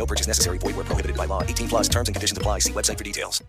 No purchase necessary. Void where prohibited by law. 18 plus terms and conditions apply. See website for details.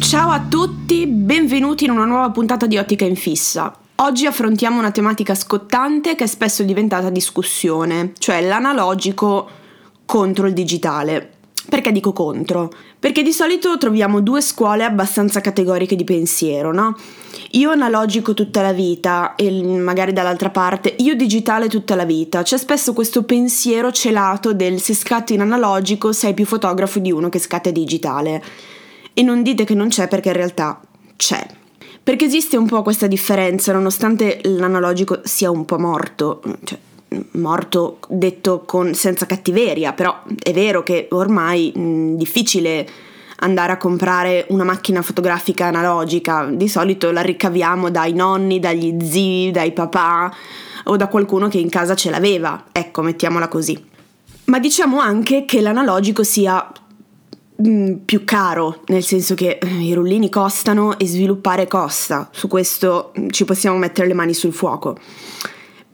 Ciao a tutti, benvenuti in una nuova puntata di Ottica in Fissa. Oggi affrontiamo una tematica scottante che è spesso diventata discussione, cioè l'analogico contro il digitale. Perché dico contro? Perché di solito troviamo due scuole abbastanza categoriche di pensiero, no? Io analogico tutta la vita e magari dall'altra parte io digitale tutta la vita. C'è spesso questo pensiero celato del se scatti in analogico sei più fotografo di uno che scatta digitale. E non dite che non c'è perché in realtà c'è. Perché esiste un po' questa differenza, nonostante l'analogico sia un po' morto, cioè morto detto con, senza cattiveria, però è vero che ormai è difficile andare a comprare una macchina fotografica analogica, di solito la ricaviamo dai nonni, dagli zii, dai papà o da qualcuno che in casa ce l'aveva, ecco, mettiamola così. Ma diciamo anche che l'analogico sia mm, più caro, nel senso che eh, i rullini costano e sviluppare costa, su questo ci possiamo mettere le mani sul fuoco.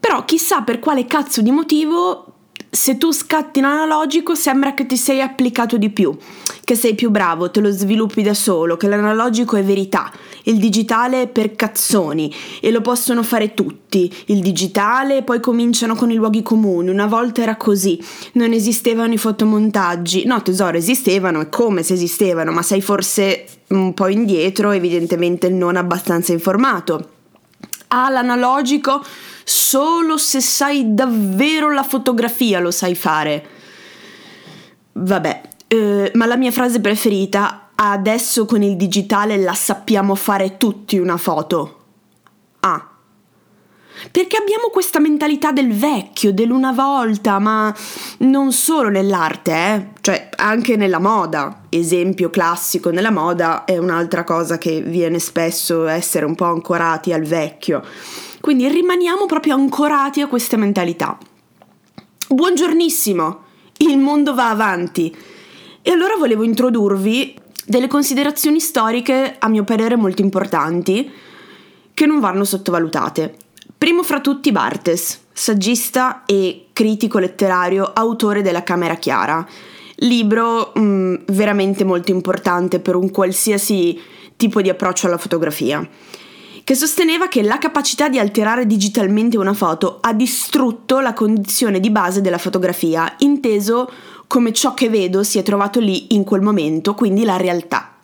Però chissà per quale cazzo di motivo se tu scatti in analogico sembra che ti sei applicato di più, che sei più bravo, te lo sviluppi da solo, che l'analogico è verità, il digitale è per cazzoni e lo possono fare tutti. Il digitale poi cominciano con i luoghi comuni, una volta era così, non esistevano i fotomontaggi. No tesoro, esistevano e come se esistevano, ma sei forse un po' indietro, evidentemente non abbastanza informato. Ah, l'analogico solo se sai davvero la fotografia lo sai fare. Vabbè, eh, ma la mia frase preferita, adesso con il digitale la sappiamo fare tutti una foto. Ah. Perché abbiamo questa mentalità del vecchio, dell'una volta, ma non solo nell'arte, eh? cioè anche nella moda. Esempio classico nella moda è un'altra cosa che viene spesso essere un po' ancorati al vecchio. Quindi rimaniamo proprio ancorati a queste mentalità. Buongiornissimo, il mondo va avanti. E allora volevo introdurvi delle considerazioni storiche, a mio parere molto importanti, che non vanno sottovalutate. Primo fra tutti Bartes, saggista e critico letterario, autore della Camera Chiara, libro mh, mm, veramente molto importante per un qualsiasi tipo di approccio alla fotografia che sosteneva che la capacità di alterare digitalmente una foto ha distrutto la condizione di base della fotografia, inteso come ciò che vedo si è trovato lì in quel momento, quindi la realtà.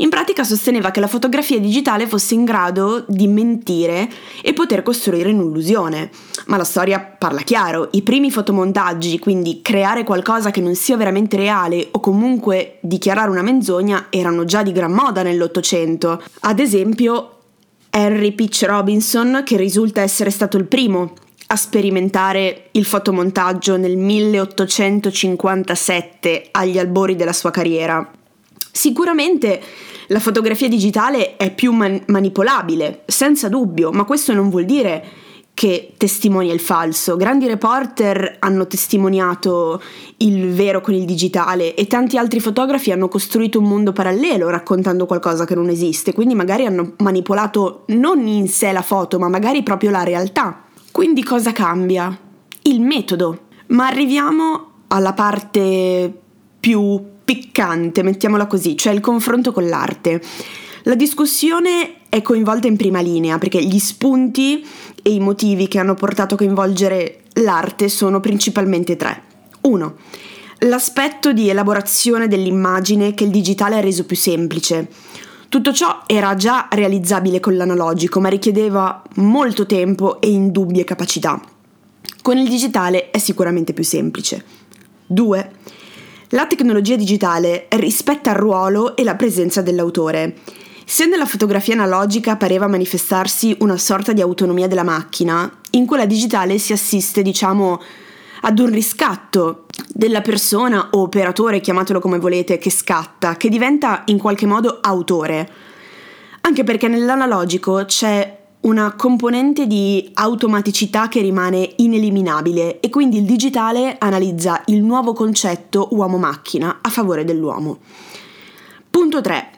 In pratica sosteneva che la fotografia digitale fosse in grado di mentire e poter costruire un'illusione. Ma la storia parla chiaro, i primi fotomontaggi, quindi creare qualcosa che non sia veramente reale o comunque dichiarare una menzogna, erano già di gran moda nell'Ottocento. Ad esempio, Henry Pitch Robinson, che risulta essere stato il primo a sperimentare il fotomontaggio nel 1857 agli albori della sua carriera. Sicuramente la fotografia digitale è più man- manipolabile, senza dubbio, ma questo non vuol dire che testimonia il falso. Grandi reporter hanno testimoniato il vero con il digitale e tanti altri fotografi hanno costruito un mondo parallelo raccontando qualcosa che non esiste, quindi magari hanno manipolato non in sé la foto, ma magari proprio la realtà. Quindi cosa cambia? Il metodo. Ma arriviamo alla parte più piccante, mettiamola così, cioè il confronto con l'arte. La discussione è coinvolta in prima linea perché gli spunti e i motivi che hanno portato a coinvolgere l'arte sono principalmente tre. 1. L'aspetto di elaborazione dell'immagine che il digitale ha reso più semplice. Tutto ciò era già realizzabile con l'analogico, ma richiedeva molto tempo e indubbie capacità. Con il digitale è sicuramente più semplice. 2. La tecnologia digitale rispetta il ruolo e la presenza dell'autore. Se nella fotografia analogica pareva manifestarsi una sorta di autonomia della macchina, in quella digitale si assiste, diciamo, ad un riscatto della persona o operatore, chiamatelo come volete, che scatta, che diventa in qualche modo autore. Anche perché nell'analogico c'è una componente di automaticità che rimane ineliminabile e quindi il digitale analizza il nuovo concetto uomo-macchina a favore dell'uomo. Punto 3.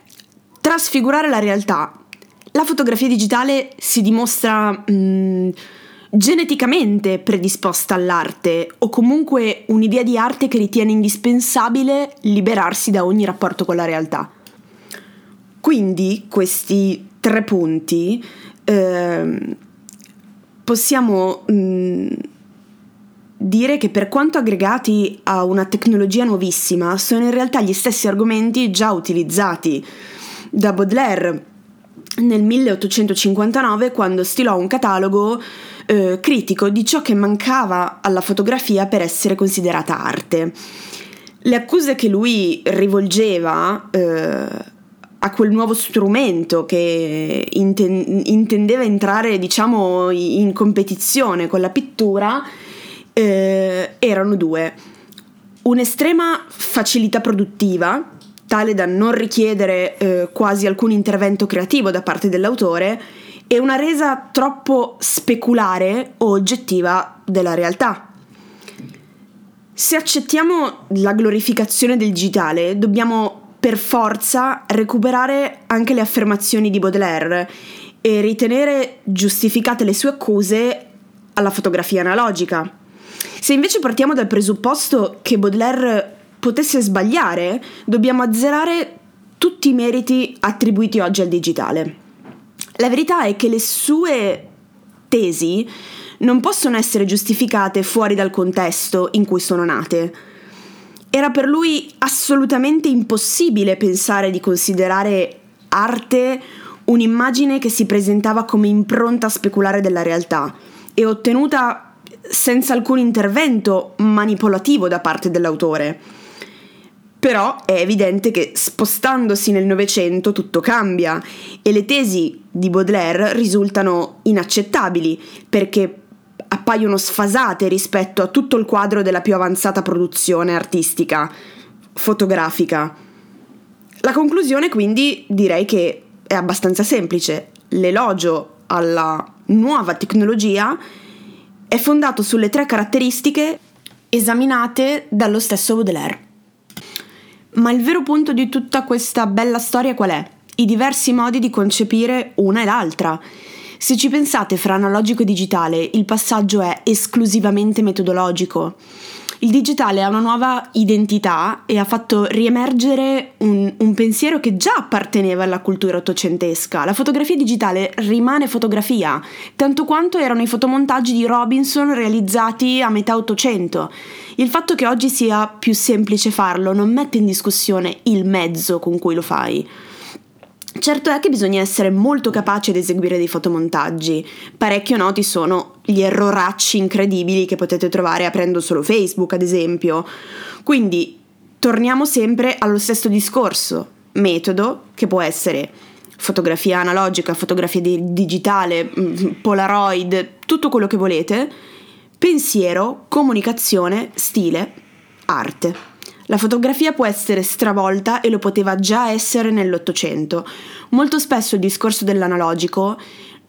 Trasfigurare la realtà. La fotografia digitale si dimostra mh, mm, geneticamente predisposta all'arte o comunque un'idea di arte che ritiene indispensabile liberarsi da ogni rapporto con la realtà. Quindi questi tre punti eh, possiamo mh, mm, dire che per quanto aggregati a una tecnologia nuovissima sono in realtà gli stessi argomenti già utilizzati da Baudelaire nel 1859 quando stilò un catalogo eh, critico di ciò che mancava alla fotografia per essere considerata arte. Le accuse che lui rivolgeva eh, a quel nuovo strumento che inten- intendeva entrare, diciamo, in competizione con la pittura eh, erano due. Un'estrema facilità produttiva, tale da non richiedere eh, quasi alcun intervento creativo da parte dell'autore, e una resa troppo speculare o oggettiva della realtà. Se accettiamo la glorificazione del digitale, dobbiamo per forza recuperare anche le affermazioni di Baudelaire e ritenere giustificate le sue accuse alla fotografia analogica. Se invece partiamo dal presupposto che Baudelaire potesse sbagliare, dobbiamo azzerare tutti i meriti attribuiti oggi al digitale. La verità è che le sue tesi non possono essere giustificate fuori dal contesto in cui sono nate. Era per lui assolutamente impossibile pensare di considerare arte un'immagine che si presentava come impronta speculare della realtà e ottenuta senza alcun intervento manipolativo da parte dell'autore. Però è evidente che spostandosi nel Novecento tutto cambia e le tesi di Baudelaire risultano inaccettabili perché appaiono sfasate rispetto a tutto il quadro della più avanzata produzione artistica, fotografica. La conclusione quindi direi che è abbastanza semplice. L'elogio alla nuova tecnologia è fondato sulle tre caratteristiche esaminate dallo stesso Baudelaire. Ma il vero punto di tutta questa bella storia qual è? I diversi modi di concepire una e l'altra. Se ci pensate fra analogico e digitale, il passaggio è esclusivamente metodologico. Il digitale ha una nuova identità e ha fatto riemergere un, un, pensiero che già apparteneva alla cultura ottocentesca. La fotografia digitale rimane fotografia, tanto quanto erano i fotomontaggi di Robinson realizzati a metà Ottocento. Il fatto che oggi sia più semplice farlo non mette in discussione il mezzo con cui lo fai. Certo è che bisogna essere molto capaci ad eseguire dei fotomontaggi. Parecchio noti sono gli erroracci incredibili che potete trovare aprendo solo Facebook, ad esempio. Quindi torniamo sempre allo stesso discorso. Metodo, che può essere fotografia analogica, fotografia di- digitale, mm, polaroid, tutto quello che volete. Pensiero, comunicazione, stile, arte. La fotografia può essere stravolta e lo poteva già essere nell'Ottocento. Molto spesso il discorso dell'analogico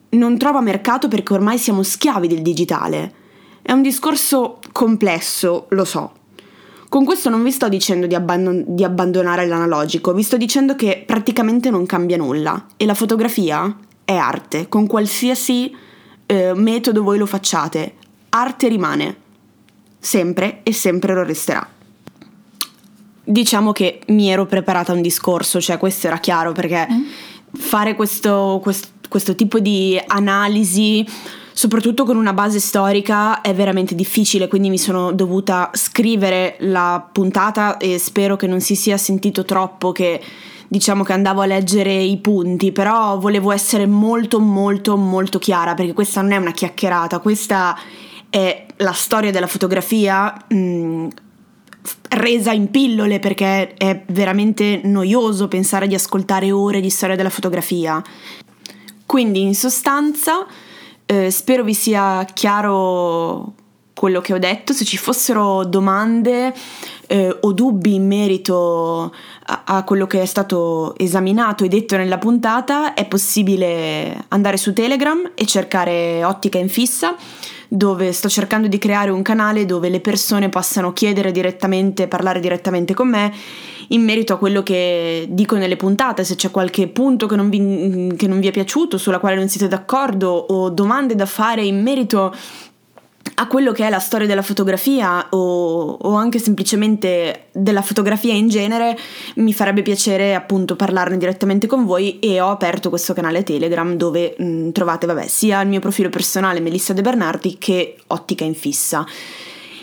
non trova mercato perché ormai siamo schiavi del digitale. È un discorso complesso, lo so. Con questo non vi sto dicendo di, abbandon- di abbandonare l'analogico, vi sto dicendo che praticamente non cambia nulla e la fotografia è arte, con qualsiasi eh, metodo voi lo facciate. Arte rimane, sempre e sempre lo resterà. Diciamo che mi ero preparata a un discorso, cioè questo era chiaro perché mm. fare questo, questo, questo tipo di analisi soprattutto con una base storica è veramente difficile, quindi mi sono dovuta scrivere la puntata e spero che non si sia sentito troppo che diciamo che andavo a leggere i punti, però volevo essere molto molto molto chiara perché questa non è una chiacchierata, questa è la storia della fotografia mh, mm, resa in pillole perché è veramente noioso pensare di ascoltare ore di storia della fotografia. Quindi in sostanza eh, spero vi sia chiaro quello che ho detto, se ci fossero domande eh, o dubbi in merito a, a, quello che è stato esaminato e detto nella puntata, è possibile andare su Telegram e cercare Ottica in fissa, dove sto cercando di creare un canale dove le persone possano chiedere direttamente, parlare direttamente con me in merito a quello che dico nelle puntate, se c'è qualche punto che non vi, che non vi è piaciuto, sulla quale non siete d'accordo o domande da fare in merito a quello che è la storia della fotografia o, o, anche semplicemente della fotografia in genere, mi farebbe piacere appunto parlarne direttamente con voi e ho aperto questo canale Telegram dove mh, trovate vabbè, sia il mio profilo personale Melissa De Bernardi che Ottica in fissa.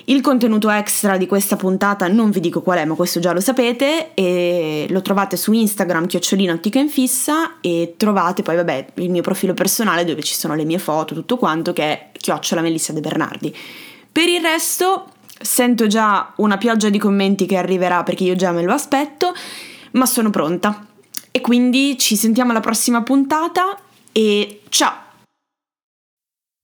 Il contenuto extra di questa puntata non vi dico qual è, ma questo già lo sapete, e lo trovate su Instagram, chiocciolina ottica in fissa, e trovate poi, vabbè, il mio profilo personale dove ci sono le mie foto, tutto quanto, che è chiocciola Melissa De Bernardi. Per il resto, sento già una pioggia di commenti che arriverà perché io già me lo aspetto, ma sono pronta. E quindi ci sentiamo alla prossima puntata e ciao!